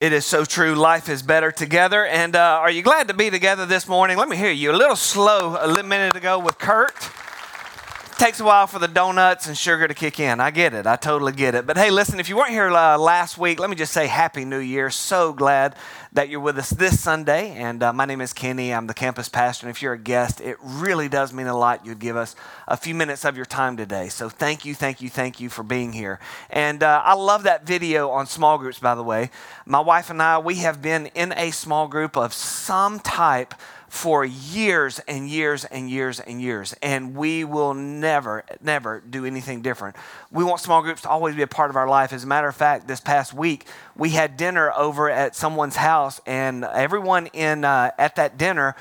It is so true. Life is better together. And uh, are you glad to be together this morning? Let me hear you. A little slow a little minute ago with Kurt. Takes a while for the donuts and sugar to kick in. I get it. I totally get it. But hey, listen, if you weren't here uh, last week, let me just say Happy New Year. So glad that you're with us this Sunday. And uh, my name is Kenny. I'm the campus pastor. And if you're a guest, it really does mean a lot you'd give us a few minutes of your time today. So thank you, thank you, thank you for being here. And uh, I love that video on small groups, by the way. My wife and I, we have been in a small group of some type for years and years and years and years. And we will never, never do anything different. We want small groups to always be a part of our life. As a matter of fact, this past week, we had dinner over at someone's house, and everyone in uh, at that dinner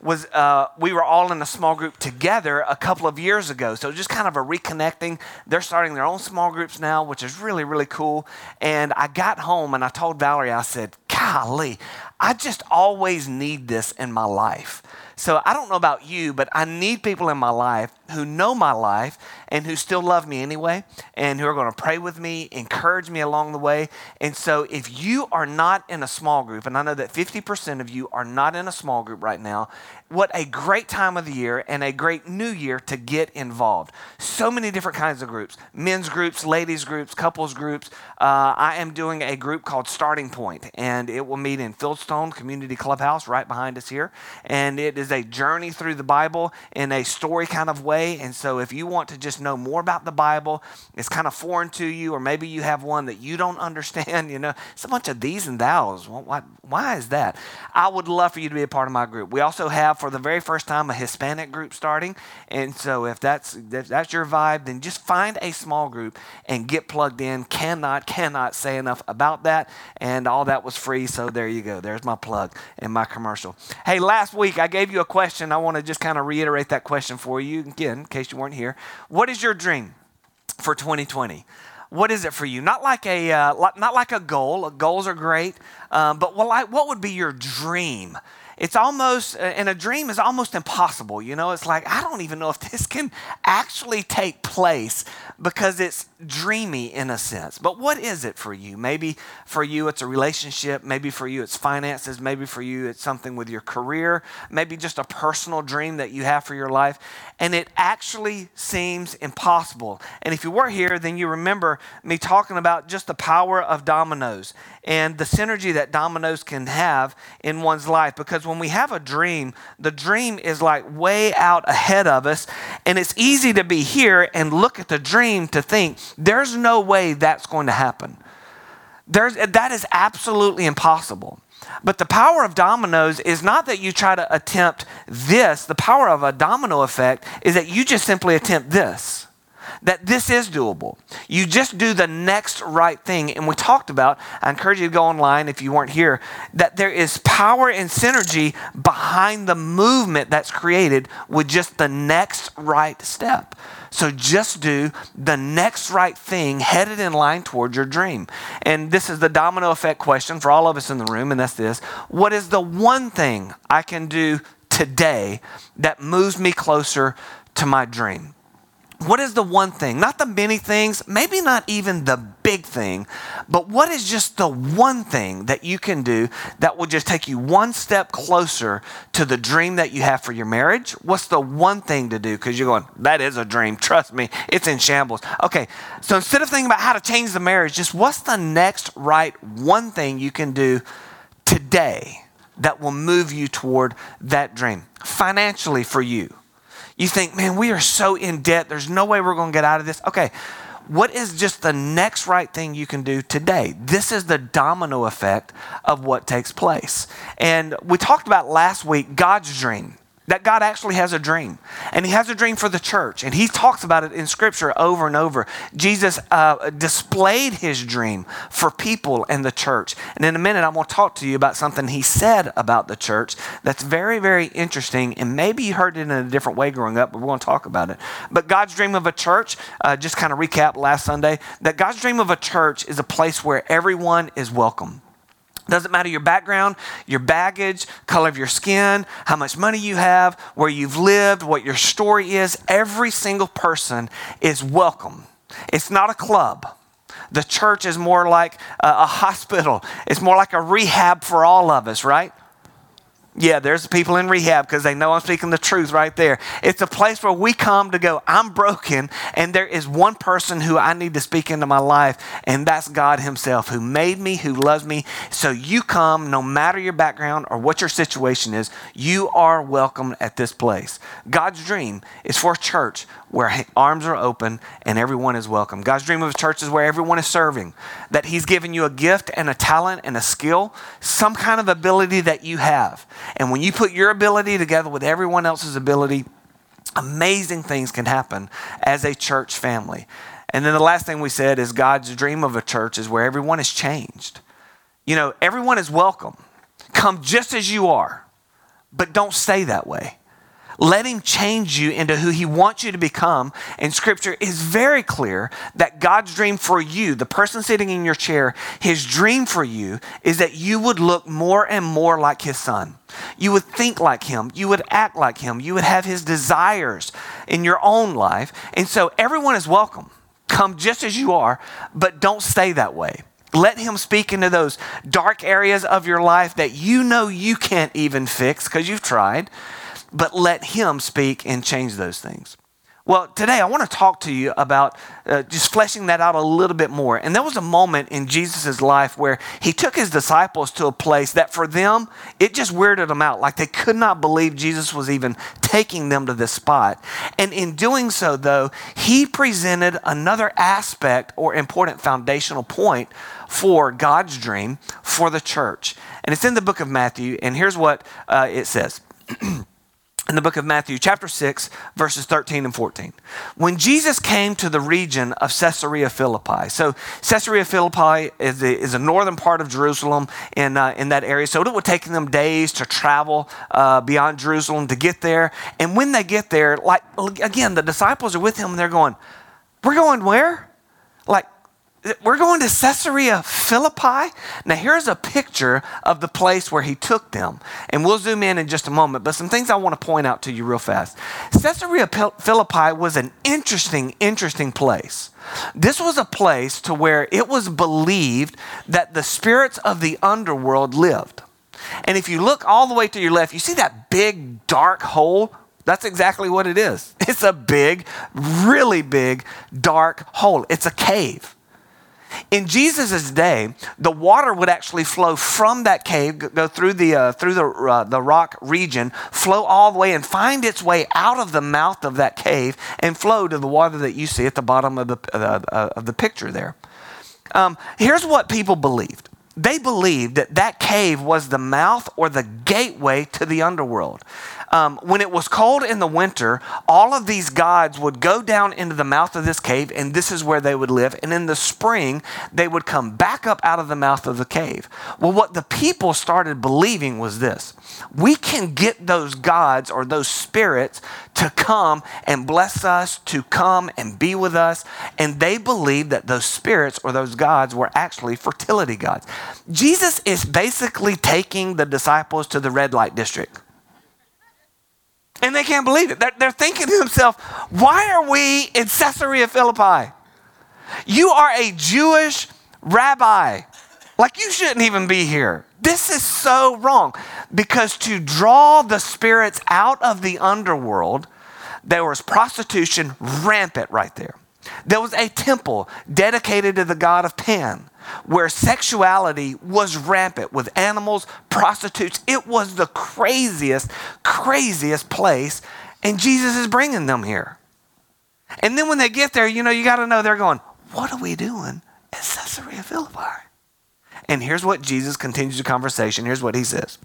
was uh, we were all in a small group together a couple of years ago. So just kind of a reconnecting. They're starting their own small groups now, which is really, really cool. And I got home and I told Valerie, I said, golly, I just always need this in my life. So I don't know about you, but I need people in my life who know my life and who still love me anyway and who are going to pray with me, encourage me along the way. And so if you are not in a small group, and I know that 50% of you are not in a small group right now, what a great time of the year and a great new year to get involved. So many different kinds of groups men's groups, ladies' groups, couples groups. Uh, I am doing a group called Starting Point, and it will meet in Fieldstone Community Clubhouse right behind us here. And it is a journey through the Bible in a story kind of way. And so if you want to just know more about the Bible, it's kind of foreign to you, or maybe you have one that you don't understand, you know, it's a bunch of these and thous. Why, why is that? I would love for you to be a part of my group. We also have for the very first time a Hispanic group starting. And so if that's if that's your vibe, then just find a small group and get plugged in. Cannot, cannot say enough about that. And all that was free. So there you go. There's my plug and my commercial. Hey, last week I gave you a question. I want to just kind of reiterate that question for you again, in case you weren't here. What is your dream for 2020? what is it for you? Not like a uh, not like a goal. Goals are great, um, but what, what would be your dream? It's almost, uh, and a dream is almost impossible. You know, it's like, I don't even know if this can actually take place because it's dreamy in a sense. But what is it for you? Maybe for you it's a relationship. Maybe for you it's finances. Maybe for you it's something with your career. Maybe just a personal dream that you have for your life. And it actually seems impossible. And if you were here, then you remember me talking about just the power of dominoes and the synergy that dominoes can have in one's life. Because when we have a dream, the dream is like way out ahead of us. And it's easy to be here and look at the dream to think, there's no way that's going to happen. There's, that is absolutely impossible. But the power of dominoes is not that you try to attempt this. The power of a domino effect is that you just simply attempt this that this is doable. You just do the next right thing. And we talked about, I encourage you to go online if you weren't here, that there is power and synergy behind the movement that's created with just the next right step. So just do the next right thing headed in line towards your dream. And this is the domino effect question for all of us in the room, and that's this What is the one thing I can do today that moves me closer to my dream? What is the one thing? Not the many things, maybe not even the big thing, but what is just the one thing that you can do that will just take you one step closer to the dream that you have for your marriage? What's the one thing to do? Because you're going, that is a dream. Trust me, it's in shambles. Okay, so instead of thinking about how to change the marriage, just what's the next right one thing you can do today that will move you toward that dream? Financially for you you think, man, we are so in debt. There's no way we're going to get out of this. Okay, what is just the next right thing you can do today? This is the domino effect of what takes place. And we talked about last week God's dream that God actually has a dream. And He has a dream for the church. And He talks about it in Scripture over and over. Jesus uh, displayed His dream for people and the church. And in a minute, I'm going to talk to you about something He said about the church that's very, very interesting. And maybe you heard it in a different way growing up, but we're going to talk about it. But God's dream of a church, uh, just kind of recap last Sunday, that God's dream of a church is a place where everyone is welcome. Doesn't matter your background, your baggage, color of your skin, how much money you have, where you've lived, what your story is. Every single person is welcome. It's not a club. The church is more like a, hospital, it's more like a rehab for all of us, right? Yeah, there's people in rehab because they know I'm speaking the truth right there. It's a place where we come to go, I'm broken, and there is one person who I need to speak into my life, and that's God Himself who made me, who loves me. So you come, no matter your background or what your situation is, you are welcome at this place. God's dream is for a church where arms are open and everyone is welcome. God's dream of a church is where everyone is serving, that He's given you a gift and a talent and a skill, some kind of ability that you have. And when you put your ability together with everyone else's ability, amazing things can happen as a church family. And then the last thing we said is God's dream of a church is where everyone is changed. You know, everyone is welcome. Come just as you are, but don't stay that way. Let Him change you into who He wants you to become. And Scripture is very clear that God's dream for you, the person sitting in your chair, His dream for you is that you would look more and more like His Son. You would think like Him. You would act like Him. You would have His desires in your own life. And so everyone is welcome. Come just as you are, but don't stay that way. Let him speak into those dark areas of your life that you know you can't even fix because you've tried but let Him speak and change those things. Well, today I want to talk to you about uh, just fleshing that out a little bit more. And there was a moment in Jesus' life where he took his disciples to a place that for them, it just weirded them out. Like they could not believe Jesus was even taking them to this spot. And in doing so, though, he presented another aspect or important foundational point for God's dream for the church. And it's in the book of Matthew. And here's what uh, it says. in the book of Matthew, chapter 6, verses 13 and 14. When Jesus came to the region of Caesarea Philippi, so Caesarea Philippi is the, is a northern part of Jerusalem in, uh, in that area, so it would take them days to travel uh, beyond Jerusalem to get there. And when they get there, like, again, the disciples are with him and they're going, We're going where? Like, we're going to Caesarea Philippi. Now, here's a picture of the place where he took them. And we'll zoom in in just a moment, but some things I want to point out to you real fast. Caesarea Philippi was an interesting, interesting place. This was a place to where it was believed that the spirits of the underworld lived. And if you look all the way to your left, you see that big dark hole? That's exactly what it is. It's a big, really big, dark hole. It's a cave. In Jesus' day, the water would actually flow from that cave, go through the, uh, through the, uh, the rock region, flow all the way and find its way out of the mouth of that cave and flow to the water that you see at the bottom of the, uh, uh of the picture there. Um, here's what people believed they believed that that cave was the mouth or the gateway to the underworld um, when it was cold in the winter, all of these gods would go down into the mouth of this cave, and this is where they would live. And in the spring, they would come back up out of the mouth of the cave. Well, what the people started believing was this we can get those gods or those spirits to come and bless us, to come and be with us. And they believe that those spirits or those gods were actually fertility gods. Jesus is basically taking the disciples to the red light district. And they can't believe it. They're, they're thinking to themselves, why are we in Caesarea Philippi? You are a Jewish rabbi. Like, you shouldn't even be here. This is so wrong. Because to draw the spirits out of the underworld, there was prostitution rampant right there. There was a temple dedicated to the god of Pan where sexuality was rampant with animals, prostitutes. It was the craziest, craziest place. And Jesus is bringing them here. And then when they get there, you know, you got to know they're going, What are we doing at Caesarea Philippi? And here's what Jesus continues the conversation. Here's what he says.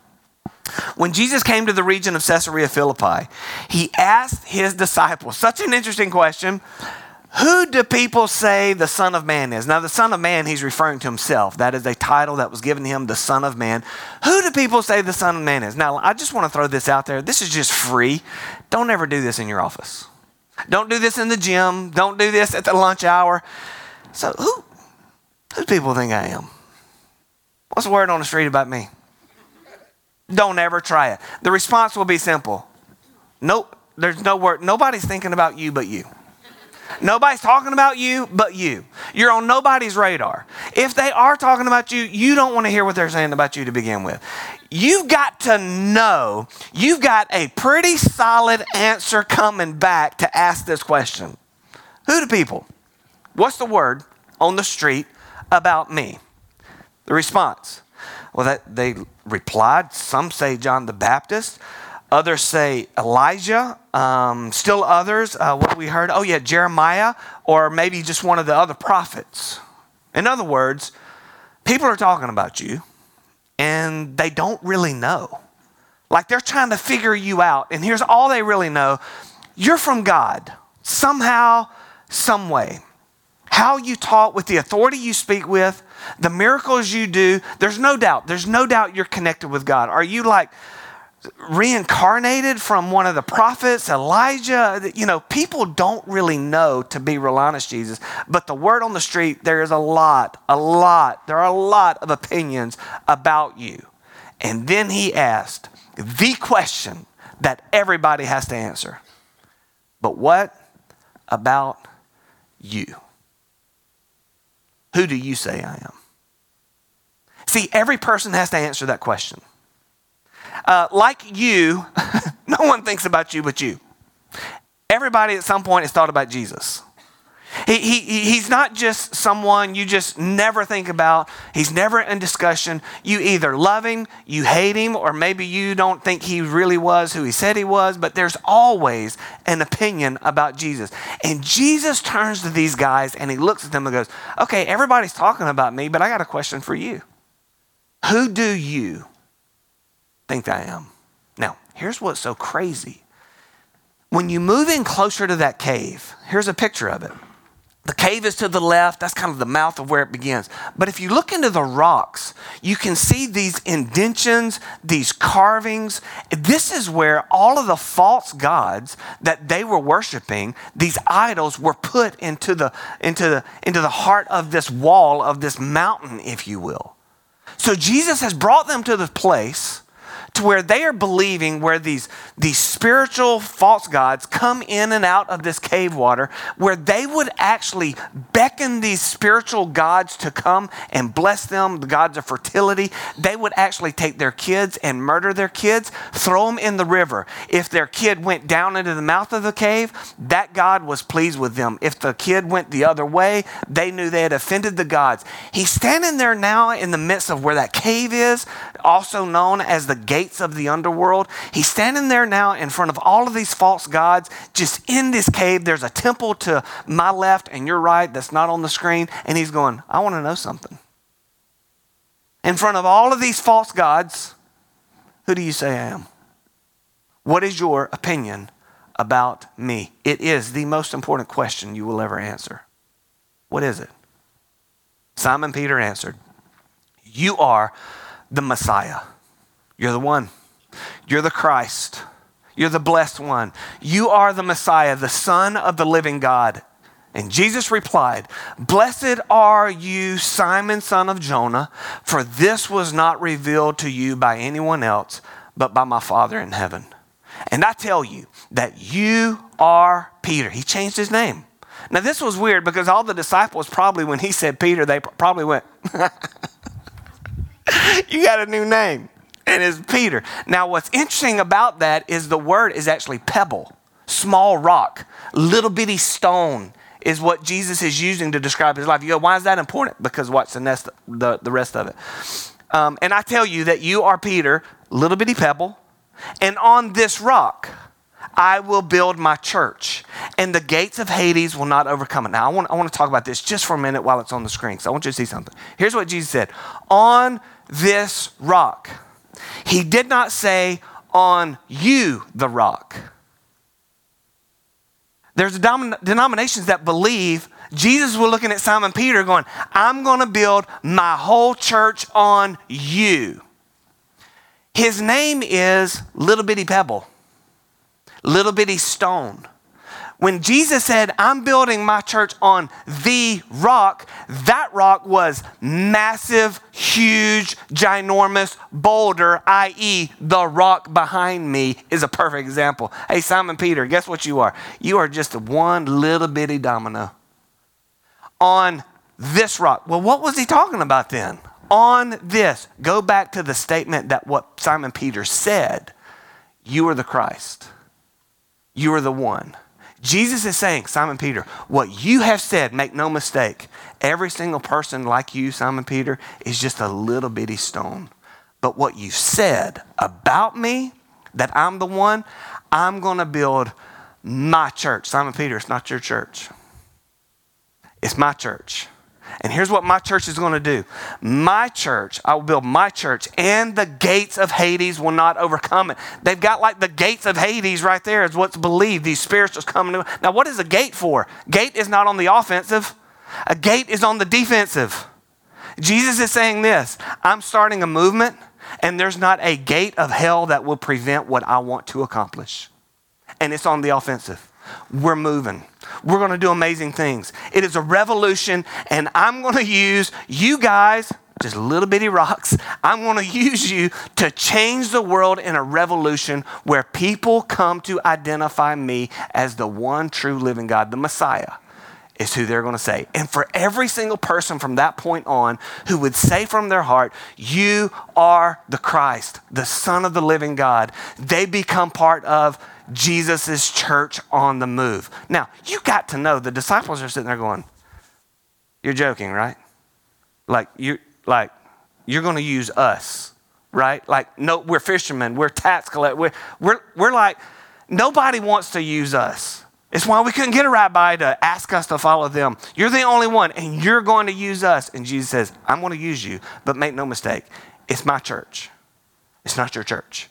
When Jesus came to the region of Caesarea Philippi, he asked his disciples, such an interesting question. Who do people say the Son of Man is? Now, the Son of Man, he's referring to himself. That is a title that was given him, the Son of Man. Who do people say the Son of Man is? Now, I just want to throw this out there. This is just free. Don't ever do this in your office. Don't do this in the gym. Don't do this at the lunch hour. So, who, who do people think I am? What's the word on the street about me? Don't ever try it. The response will be simple. Nope, there's no word. Nobody's thinking about you but you. Nobody's talking about you but you. You're on nobody's radar. If they are talking about you, you don't want to hear what they're saying about you to begin with. You've got to know, you've got a pretty solid answer coming back to ask this question Who do people? What's the word on the street about me? The response. Well, that they replied. Some say John the Baptist. Others say Elijah. Um, still others, uh, what we heard, oh yeah, Jeremiah, or maybe just one of the other prophets. In other words, people are talking about you and they don't really know. Like they're trying to figure you out. And here's all they really know you're from God, somehow, some way. How you talk with the authority you speak with, the miracles you do, there's no doubt. There's no doubt you're connected with God. Are you like, reincarnated from one of the prophets, Elijah. You know, people don't really know to be real honest, Jesus. But the word on the street, there is a lot, a lot, there are a lot of opinions about you. And then he asked the question that everybody has to answer. But what about you? Who do you say I am? See, every person has to answer that question. Uh, like you, no one thinks about you but you. Everybody at some point has thought about Jesus. He, he, he's not just someone you just never think about. He's never in discussion. You either love him, you hate him, or maybe you don't think he really was who he said he was, but there's always an opinion about Jesus. And Jesus turns to these guys and he looks at them and goes, Okay, everybody's talking about me, but I got a question for you. Who do you think I am. Now, here's what's so crazy. When you move in closer to that cave, here's a picture of it. The cave is to the left. That's kind of the mouth of where it begins. But if you look into the rocks, you can see these indentions, these carvings. This is where all of the false gods that they were worshiping, these idols, were put into the, into the, into the heart of this wall, of this mountain, if you will. So Jesus has brought them to the place to where they are believing where these, these spiritual false gods come in and out of this cave water, where they would actually beckon these spiritual gods to come and bless them, the gods of fertility. They would actually take their kids and murder their kids, throw them in the river. If their kid went down into the mouth of the cave, that God was pleased with them. If the kid went the other way, they knew they had offended the gods. He's standing there now in the midst of where that cave is, also known as the gates of the underworld. He's standing there now in front of all of these false gods, just in this cave. There's a temple to my left and your right that's not on the screen. And he's going, I want to know something. In front of all of these false gods, who do you say I am? What is your opinion about me? It is the most important question you will ever answer. What is it? Simon Peter answered, You are the Messiah. You're the one. You're the Christ. You're the blessed one. You are the Messiah, the Son of the living God. And Jesus replied, Blessed are you, Simon, son of Jonah, for this was not revealed to you by anyone else, but by my Father in heaven. And I tell you that you are Peter. He changed his name. Now, this was weird because all the disciples probably, when he said Peter, they probably went, You got a new name. And it's Peter. Now, what's interesting about that is the word is actually pebble, small rock, little bitty stone is what Jesus is using to describe his life. You go, why is that important? Because what's the, nest, the, the rest of it? Um, and I tell you that you are Peter, little bitty pebble, and on this rock, I will build my church, and the gates of Hades will not overcome it. Now, I want, I want to talk about this just for a minute while it's on the screen, because I want you to see something. Here's what Jesus said On this rock, he did not say, On you, the rock. There's denominations that believe Jesus was looking at Simon Peter going, I'm going to build my whole church on you. His name is Little Bitty Pebble, Little Bitty Stone. When Jesus said, I'm building my church on the rock, that rock was massive, huge, ginormous boulder, i.e., the rock behind me is a perfect example. Hey, Simon Peter, guess what you are? You are just one little bitty domino on this rock. Well, what was he talking about then? On this. Go back to the statement that what Simon Peter said You are the Christ, you are the one. Jesus is saying, Simon Peter, what you have said, make no mistake, every single person like you, Simon Peter, is just a little bitty stone. But what you said about me, that I'm the one, I'm going to build my church. Simon Peter, it's not your church, it's my church. And here's what my church is going to do my church, I will build my church, and the gates of Hades will not overcome it. They've got like the gates of Hades right there, is what's believed. These spirits are coming. To, now, what is a gate for? Gate is not on the offensive, a gate is on the defensive. Jesus is saying this I'm starting a movement, and there's not a gate of hell that will prevent what I want to accomplish. And it's on the offensive. We're moving. We're going to do amazing things. It is a revolution, and I'm going to use you guys, just little bitty rocks. I'm going to use you to change the world in a revolution where people come to identify me as the one true living God, the Messiah is who they're going to say. And for every single person from that point on who would say from their heart, You are the Christ, the Son of the living God, they become part of Jesus' church on the move. Now, you got to know the disciples are sitting there going, You're joking, right? Like you like you're gonna use us, right? Like, no, we're fishermen, we're tax collectors, we're, we're, we're like, nobody wants to use us. It's why we couldn't get a rabbi to ask us to follow them. You're the only one, and you're going to use us. And Jesus says, I'm going to use you, but make no mistake, it's my church. It's not your church.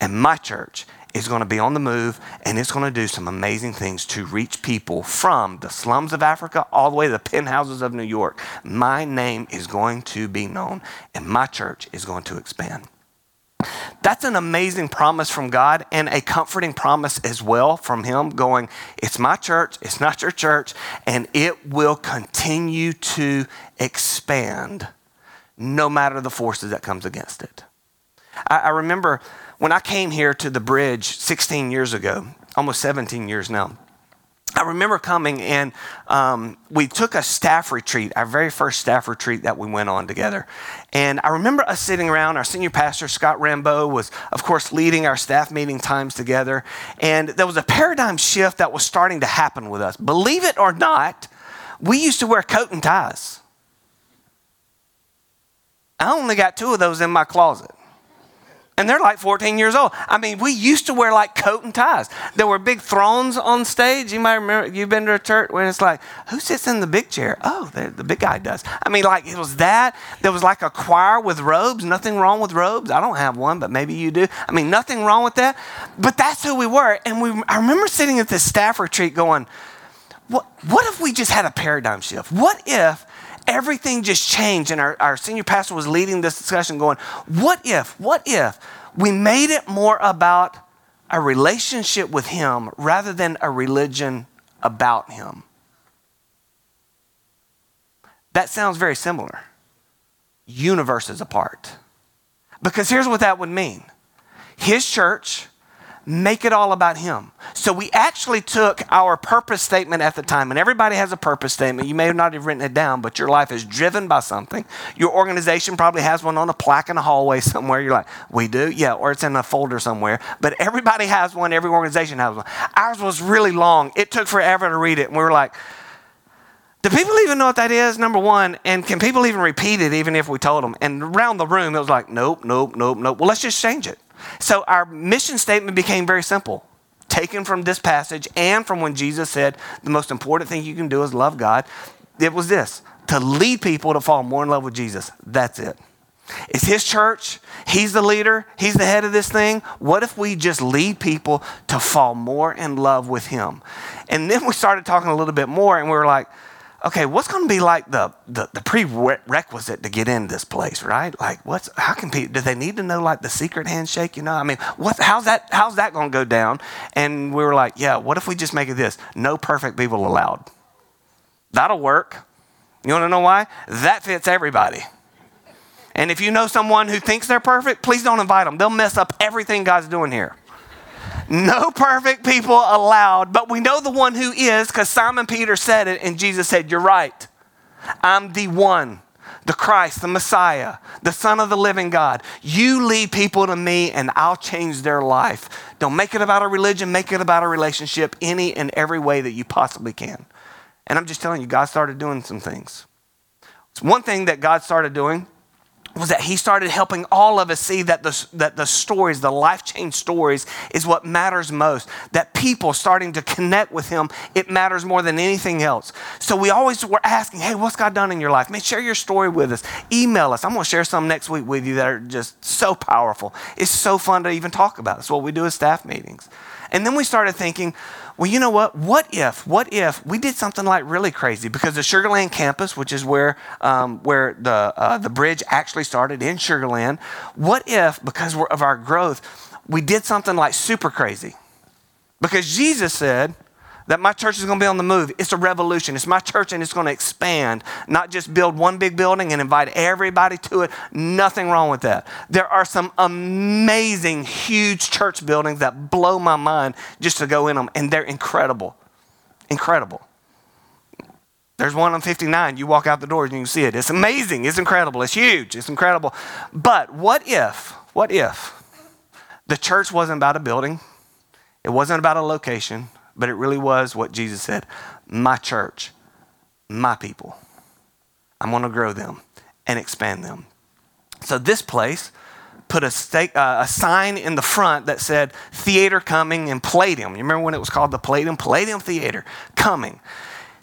And my church is going to be on the move and it's going to do some amazing things to reach people from the slums of Africa all the way to the penthouses of New York. My name is going to be known and my church is going to expand. That's an amazing promise from God and a comforting promise as well from Him going, It's my church, it's not your church, and it will continue to expand no matter the forces that comes against it. I, I remember when I came here to the bridge 16 years ago, almost 17 years now, I remember coming and um, we took a staff retreat, our very first staff retreat that we went on together. And I remember us sitting around. Our senior pastor, Scott Rambo, was, of course, leading our staff meeting times together. And there was a paradigm shift that was starting to happen with us. Believe it or not, we used to wear coat and ties. I only got two of those in my closet and they're like 14 years old. I mean, we used to wear like coat and ties. There were big thrones on stage. You might remember, you've been to a church where it's like, who sits in the big chair? Oh, the big guy does. I mean, like it was that. There was like a choir with robes. Nothing wrong with robes. I don't have one, but maybe you do. I mean, nothing wrong with that. But that's who we were. And we, I remember sitting at this staff retreat going, what, what if we just had a paradigm shift? What if everything just changed. And our, our senior pastor was leading this discussion, going, What if, what if we made it more about a relationship with Him rather than a religion about Him? That sounds very similar. Universes apart. Because here's what that would mean His church make it all about Him. So we actually took our purpose statement at the time, and everybody has a purpose statement. You may not have written it down, but your life is driven by something. Your organization probably has one on a plaque in a hallway somewhere. You're like, we do? Yeah, or it's in a folder somewhere. But everybody has one, every organization has one. Ours was really long. It took forever to read it, and we were like, do people even know what that is? Number one, and can people even repeat it even if we told them? And around the room, it was like, nope, nope, nope, nope. Well, let's just change it. So our mission statement became very simple, taken from this passage and from when Jesus said the most important thing you can do is love God. It was this to lead people to fall more in love with Jesus. That's it. It's his church. He's the leader. He's the head of this thing. What if we just lead people to fall more in love with him? And then we started talking a little bit more, and we were like, okay, what's going to be like the, the, the prerequisite to get in this place, right? Like, what's, how can people, do they need to know like the secret handshake, you know? I mean, what, how's that, how's that going to go down? And we were like, yeah, what if we just make it this? No perfect people allowed. That'll work. You want to know why? That fits everybody. And if you know someone who thinks they're perfect, please don't invite them. They'll mess up everything God's doing here. No perfect people allowed, but we know the one who is because Simon Peter said it, and Jesus said, You're right. I'm the one, the Christ, the Messiah, the Son of the living God. You lead people to me, and I'll change their life. Don't make it about a religion, make it about a relationship any and every way that you possibly can. And I'm just telling you, God started doing some things. It's one thing that God started doing was that he started helping all of us see that the, that the stories, the life change stories, is what matters most. That people starting to connect with him, it matters more than anything else. So we always were asking, hey, what's God done in your life? Man, share your story with us. Email us. I'm going to share some next week with you that are just so powerful. It's so fun to even talk about. It's what we do at staff meetings. And then we started thinking, well, you know what? What if, what if we did something like really crazy? Because the Sugarland campus, which is where, um, where the, uh, the bridge actually started in Sugarland, what if, because of our growth, we did something like super crazy? Because Jesus said, that my church is going to be on the move. It's a revolution. It's my church and it's going to expand, not just build one big building and invite everybody to it. Nothing wrong with that. There are some amazing, huge church buildings that blow my mind just to go in them, and they're incredible. Incredible. There's one on 59. You walk out the doors and you can see it. It's amazing. It's incredible. It's huge. It's incredible. But what if, what if the church wasn't about a building? It wasn't about a location but it really was what Jesus said my church, my people. I'm going to grow them and expand them. So this place put a, stake, uh, a sign in the front that said theater coming and Palladium. You remember when it was called the Palladium? Palladium Theater coming.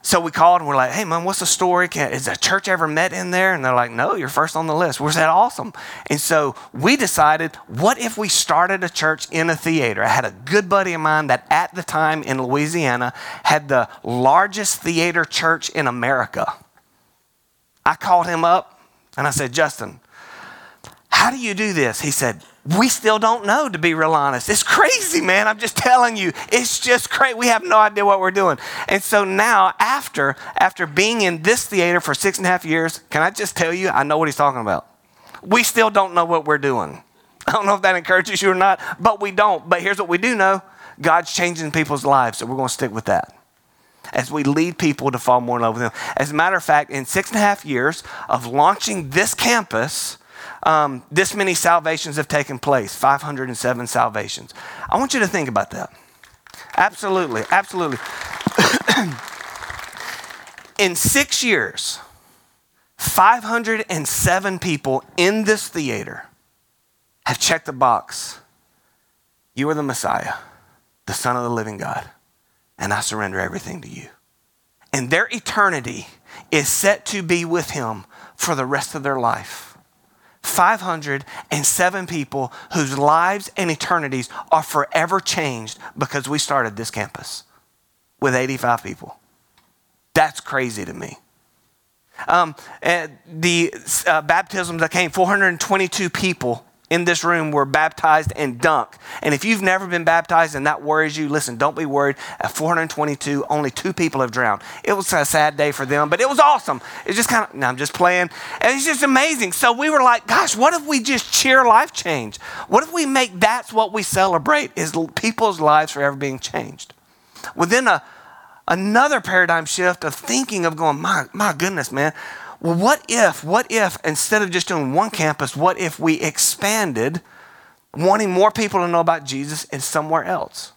So we called and we're like, hey, man, what's the story? Can, is the church ever met in there? And they're like, no, you're first on the list. Was that awesome. And so we decided, what if we started a church in a theater? I had a good buddy of mine that at the time in Louisiana had the largest theater church in America. I called him up and I said, Justin, how do you do this? He said, we still don't know, to be real honest. It's crazy, man. I'm just telling you. It's just crazy. We have no idea what we're doing. And so now, after, after being in this theater for six and a half years, can I just tell you, I know what he's talking about. We still don't know what we're doing. I don't know if that encourages you or not, but we don't. But here's what we do know God's changing people's lives, so we're going to stick with that as we lead people to fall more in love with Him. As a matter of fact, in six and a half years of launching this campus, um, this many salvations have taken place 507 salvations. I want you to think about that. Absolutely, absolutely. in six years, 507 people in this theater have checked the box. You are the Messiah, the Son of the living God, and I surrender everything to you. And their eternity is set to be with Him for the rest of their life. 507 people whose lives and eternities are forever changed because we started this campus with 85 people. That's crazy to me. Um, the uh, baptisms that came, 422 people in this room were baptized and dunked. And if you've never been baptized and that worries you, listen, don't be worried. At 422, only two people have drowned. It was a sad day for them, but it was awesome. It's just kind of, no, I'm just playing. And it's just amazing. So we were like, gosh, what if we just cheer life change? What if we make that's what we celebrate is people's lives forever being changed? Within a, another paradigm shift of thinking of going, my, my goodness, man, well, what if, what if, instead of just doing one campus, what if we expanded, wanting more people to know about Jesus in somewhere else?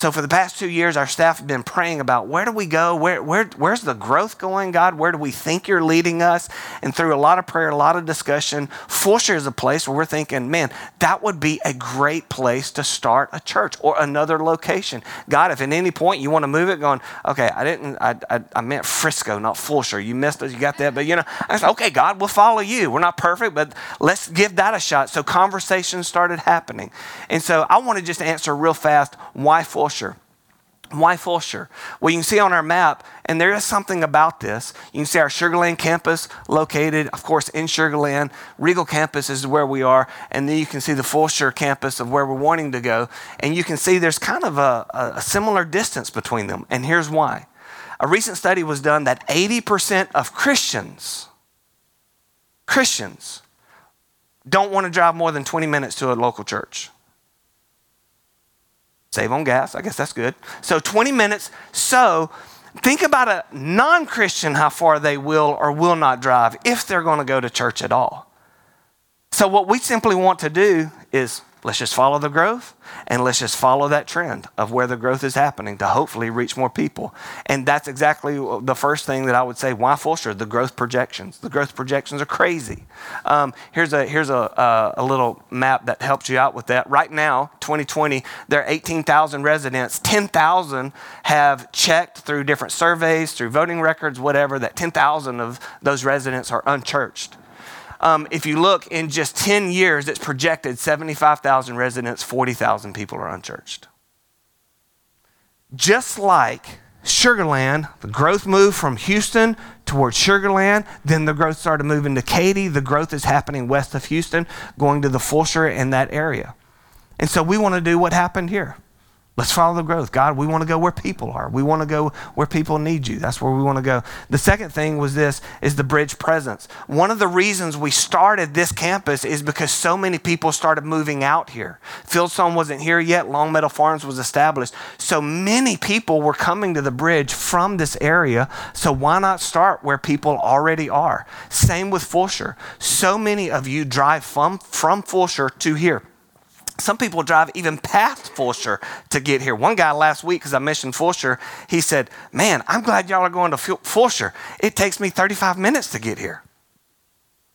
So for the past two years, our staff have been praying about where do we go? Where, where, where's the growth going, God? Where do we think you're leading us? And through a lot of prayer, a lot of discussion, Fulshear is a place where we're thinking, man, that would be a great place to start a church or another location. God, if at any point you want to move it, going, okay, I didn't, I, I, I meant Frisco, not Fulshear. You missed it, you got that, but you know, I said, okay, God, we'll follow you. We're not perfect, but let's give that a shot. So conversations started happening. And so I want to just answer real fast why Fulshear? Why Fulshear? Well, you can see on our map, and there is something about this. You can see our Sugarland campus located, of course, in Sugarland. Regal campus is where we are, and then you can see the Fulshear campus of where we're wanting to go. And you can see there's kind of a, a similar distance between them, and here's why. A recent study was done that 80% of Christians, Christians, don't want to drive more than 20 minutes to a local church. Save on gas. I guess that's good. So 20 minutes. So think about a non Christian how far they will or will not drive if they're going to go to church at all. So, what we simply want to do is Let's just follow the growth and let's just follow that trend of where the growth is happening to hopefully reach more people. And that's exactly the first thing that I would say. Why Fulshear? The growth projections. The growth projections are crazy. Um, here's a, here's a, a, little map that helps you out with that. Right now, 2020, there are 18,000 residents. 10,000 have checked through different surveys, through voting records, whatever, that 10,000 of those residents are unchurched um, if you look in just 10 years, it's projected 75,000 residents, 40,000 people are unchurched. Just like Sugarland, the growth moved from Houston towards Sugarland. Then the growth started moving to Katy. The growth is happening west of Houston, going to the Fulshear in that area. And so we want to do what happened here. Let's follow the growth. God, we want to go where people are. We want to go where people need you. That's where we want to go. The second thing was this is the bridge presence. One of the reasons we started this campus is because so many people started moving out here. Fieldstone wasn't here yet. Longmeadow Farms was established. So many people were coming to the bridge from this area. So why not start where people already are? Same with Fulshear. So many of you drive from, from Fulshear to here. Some people drive even past Fulshear to get here. One guy last week, because I mentioned Fulshear, he said, Man, I'm glad y'all are going to Fulshear. It takes me 35 minutes to get here.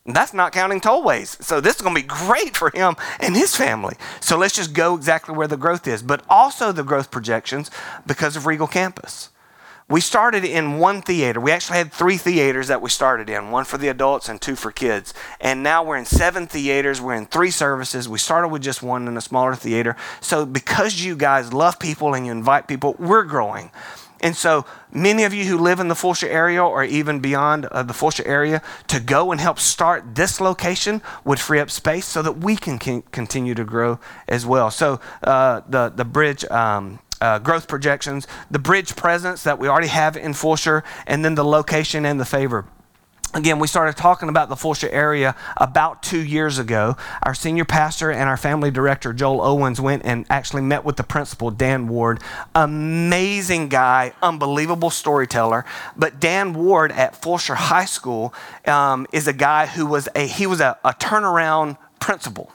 And that's not counting tollways. So this is going to be great for him and his family. So let's just go exactly where the growth is, but also the growth projections because of Regal Campus. We started in one theater. We actually had three theaters that we started in one for the adults and two for kids. And now we're in seven theaters. We're in three services. We started with just one in a smaller theater. So, because you guys love people and you invite people, we're growing. And so, many of you who live in the Fulshear area or even beyond uh, the Fulshear area, to go and help start this location would free up space so that we can continue to grow as well. So, uh, the, the bridge um, uh, growth projections, the bridge presence that we already have in Fulshear, and then the location and the favor. Again, we started talking about the Fulshear area about two years ago. Our senior pastor and our family director, Joel Owens, went and actually met with the principal, Dan Ward. Amazing guy, unbelievable storyteller. But Dan Ward at Fulshear High School um, is a guy who was a, he was a, a turnaround principal.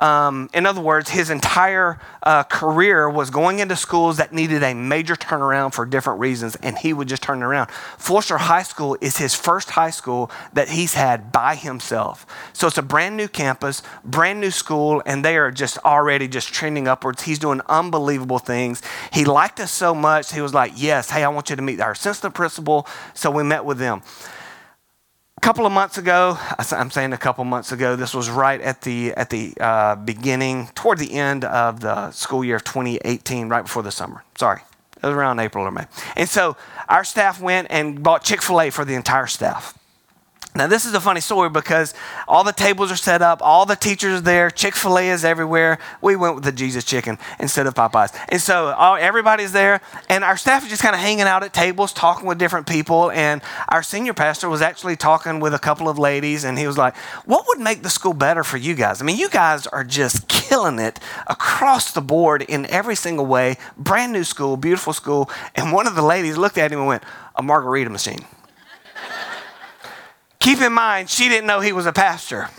Um, in other words, his entire uh, career was going into schools that needed a major turnaround for different reasons, and he would just turn it around. Fulshear High School is his first high school that he's had by himself. So it's a brand new campus, brand new school, and they are just already just trending upwards. He's doing unbelievable things. He liked us so much, he was like, Yes, hey, I want you to meet our assistant principal. So we met with them couple of months ago, I'm saying a couple months ago, this was right at the at the uh, beginning, toward the end of the school year of 2018, right before the summer. Sorry, it was around April or May. And so our staff went and bought Chick Fil A for the entire staff. Now, this is a funny story because all the tables are set up, all the teachers are there, Chick fil A is everywhere. We went with the Jesus chicken instead of Popeyes. And so all, everybody's there, and our staff is just kind of hanging out at tables, talking with different people. And our senior pastor was actually talking with a couple of ladies, and he was like, What would make the school better for you guys? I mean, you guys are just killing it across the board in every single way. Brand new school, beautiful school. And one of the ladies looked at him and went, A margarita machine. Keep in mind, she didn't know he was a pastor.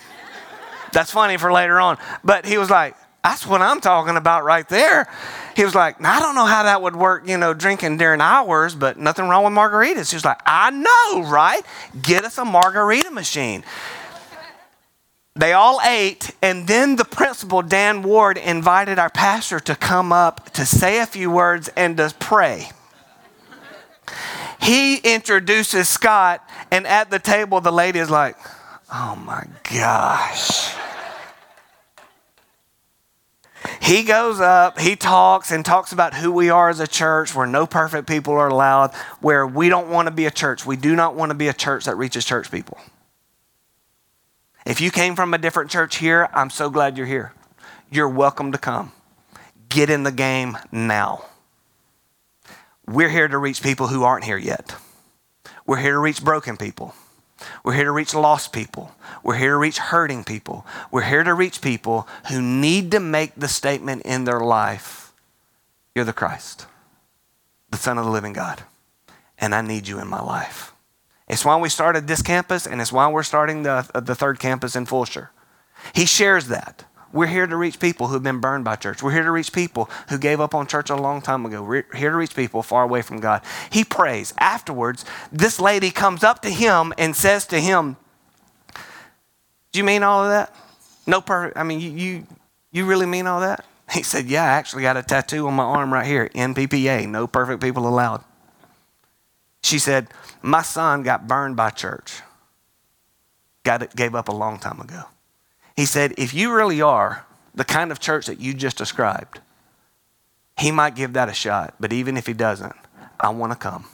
That's funny for later on. But he was like, that's what I'm talking about right there. He was like, I don't know how that would work, you know, drinking during hours, but nothing wrong with margaritas. He was like, I know, right? Get us a margarita machine. They all ate, and then the principal, Dan Ward, invited our pastor to come up to say a few words and to pray he introduces Scott, and at the table, the lady is like, oh my gosh. he goes up, he talks and talks about who we are as a church, where no perfect people are allowed, where we don't want to be a church. We do not want to be a church that reaches church people. If you came from a different church here, I'm so glad you're here. You're welcome to come. Get in the game now. We're here to reach people who aren't here yet. We're here to reach broken people. We're here to reach lost people. We're here to reach hurting people. We're here to reach people who need to make the statement in their life You're the Christ, the Son of the living God, and I need you in my life. It's why we started this campus, and it's why we're starting the, the third campus in Fulshear. He shares that. We're here to reach people who've been burned by church. We're here to reach people who gave up on church a long time ago. We're here to reach people far away from God. He prays. Afterwards, this lady comes up to him and says to him, Do you mean all of that? No perfect. I mean, you, you, you really mean all that? He said, Yeah, I actually got a tattoo on my arm right here NPPA, no perfect people allowed. She said, My son got burned by church. Got it, gave up a long time ago. He said, if you really are the kind of church that you just described, he might give that a shot. But even if he doesn't, I want to come.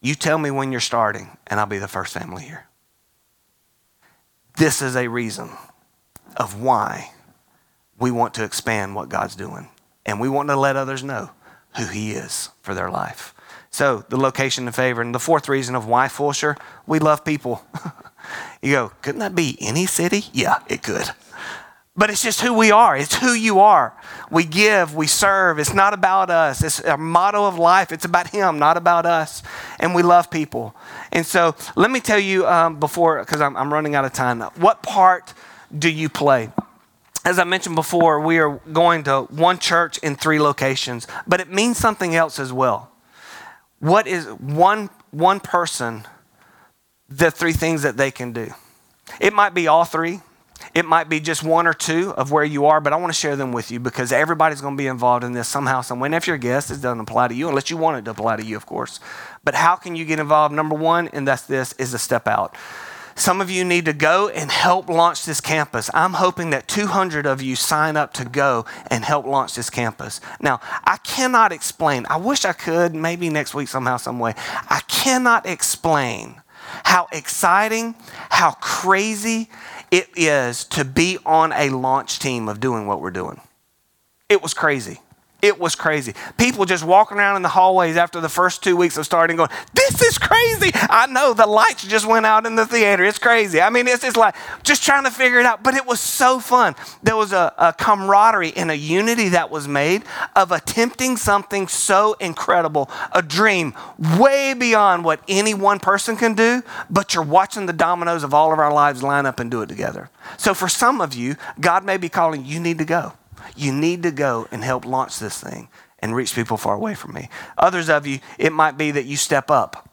You tell me when you're starting, and I'll be the first family here. This is a reason of why we want to expand what God's doing. And we want to let others know who He is for their life. So, the location in favor. And the fourth reason of why Fulshear, we love people. You go, couldn't that be any city? Yeah, it could. But it's just who we are. It's who you are. We give, we serve. It's not about us. It's a motto of life. It's about Him, not about us. And we love people. And so let me tell you um, before, because I'm, I'm running out of time, what part do you play? As I mentioned before, we are going to one church in three locations, but it means something else as well. What is one, one person the three things that they can do. It might be all three. It might be just one or two of where you are, but I want to share them with you because everybody's going to be involved in this somehow, some way. If you're a guest, it doesn't apply to you unless you want it to apply to you, of course. But how can you get involved? Number one, and that's this, is a step out. Some of you need to go and help launch this campus. I'm hoping that 200 of you sign up to go and help launch this campus. Now, I cannot explain. I wish I could, maybe next week somehow, some way. I cannot explain how exciting, how crazy it is to be on a launch team of doing what we're doing. It was crazy. It was crazy. People just walking around in the hallways after the first two weeks of starting going, This is crazy. I know the lights just went out in the theater. It's crazy. I mean, it's just like just trying to figure it out. But it was so fun. There was a, a camaraderie and a unity that was made of attempting something so incredible, a dream way beyond what any one person can do, but you're watching the dominoes of all of our lives line up and do it together. So for some of you, God may be calling, you need to go. You need to go and help launch this thing and reach people far away from me. Others of you, it might be that you step up.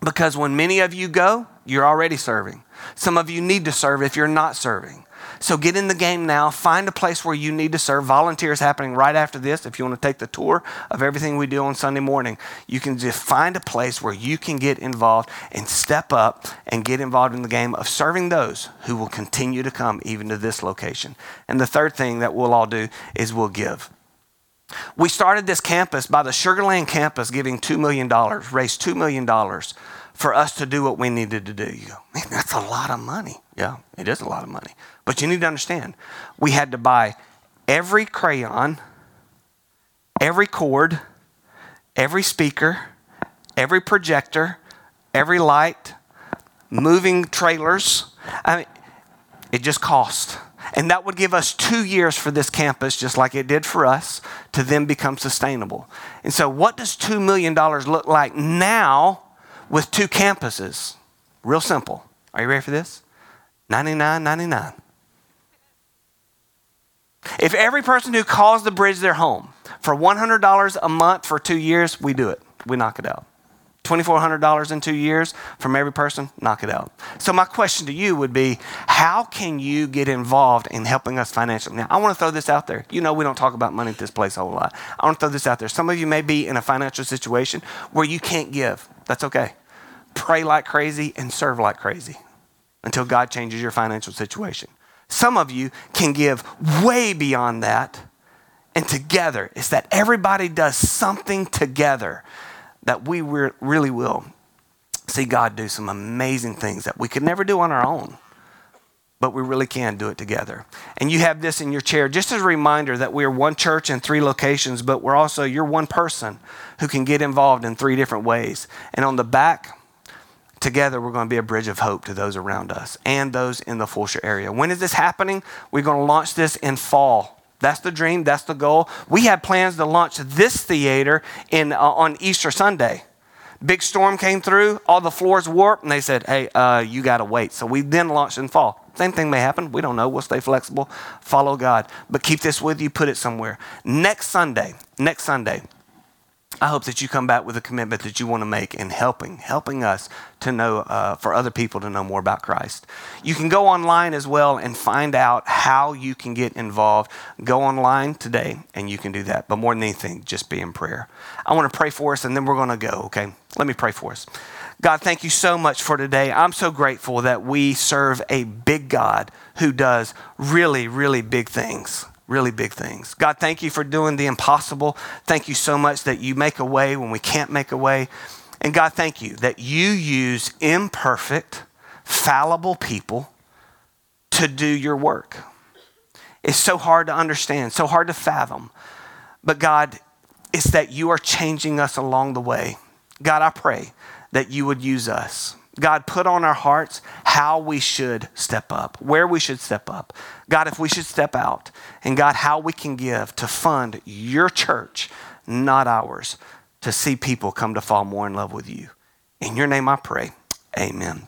Because when many of you go, you're already serving. Some of you need to serve if you're not serving. So get in the game now. Find a place where you need to serve. Volunteers happening right after this. If you want to take the tour of everything we do on Sunday morning, you can just find a place where you can get involved and step up and get involved in the game of serving those who will continue to come even to this location. And the third thing that we'll all do is we'll give. We started this campus by the Sugarland campus giving $2 million, raised $2 million for us to do what we needed to do. You go, man, that's a lot of money. Yeah, it is a lot of money. But you need to understand, we had to buy every crayon, every cord, every speaker, every projector, every light, moving trailers. I mean, it just cost. And that would give us two years for this campus, just like it did for us, to then become sustainable. And so, what does $2 million look like now with two campuses? Real simple. Are you ready for this? 99.99. If every person who calls the bridge their home for $100 a month for two years, we do it. We knock it out. $2,400 in two years from every person, knock it out. So, my question to you would be how can you get involved in helping us financially? Now, I want to throw this out there. You know, we don't talk about money at this place a whole lot. I want to throw this out there. Some of you may be in a financial situation where you can't give. That's okay. Pray like crazy and serve like crazy until God changes your financial situation. Some of you can give way beyond that and together is that everybody does something together that we re- really will see God do some amazing things that we could never do on our own but we really can do it together. And you have this in your chair just as a reminder that we're one church in three locations, but we're also, you're one person who can get involved in three different ways. And on the back, together we're going to be a bridge of hope to those around us and those in the Fulshear area. When is this happening? We're going to launch this in fall. That's the dream, that's the goal. We have plans to launch this theater in, uh, on Easter Sunday. Big storm came through, all the floors warped, and they said, hey, uh, you got to wait. So we then launched in fall. Same thing may happen. We don't know. We'll stay flexible, follow God. But keep this with you, put it somewhere. Next Sunday, next Sunday, I hope that you come back with a commitment that you want to make in helping, helping us to know, uh, for other people to know more about Christ. You can go online as well and find out how you can get involved. Go online today and you can do that. But more than anything, just be in prayer. I want to pray for us and then we're going to go, okay? Let me pray for us. God, thank you so much for today. I'm so grateful that we serve a big God who does really, really big things. Really big things. God, thank you for doing the impossible. Thank you so much that you make a way when we can't make a way. And God, thank you that you use imperfect, fallible people to do your work. It's so hard to understand, so hard to fathom. But God, it's that you are changing us along the way. God, I pray that you would use us. God, put on our hearts how we should step up, where we should step up. God, if we should step out. And God, how we can give to fund your church, not ours, to see people come to fall more in love with you. In your name I pray. Amen.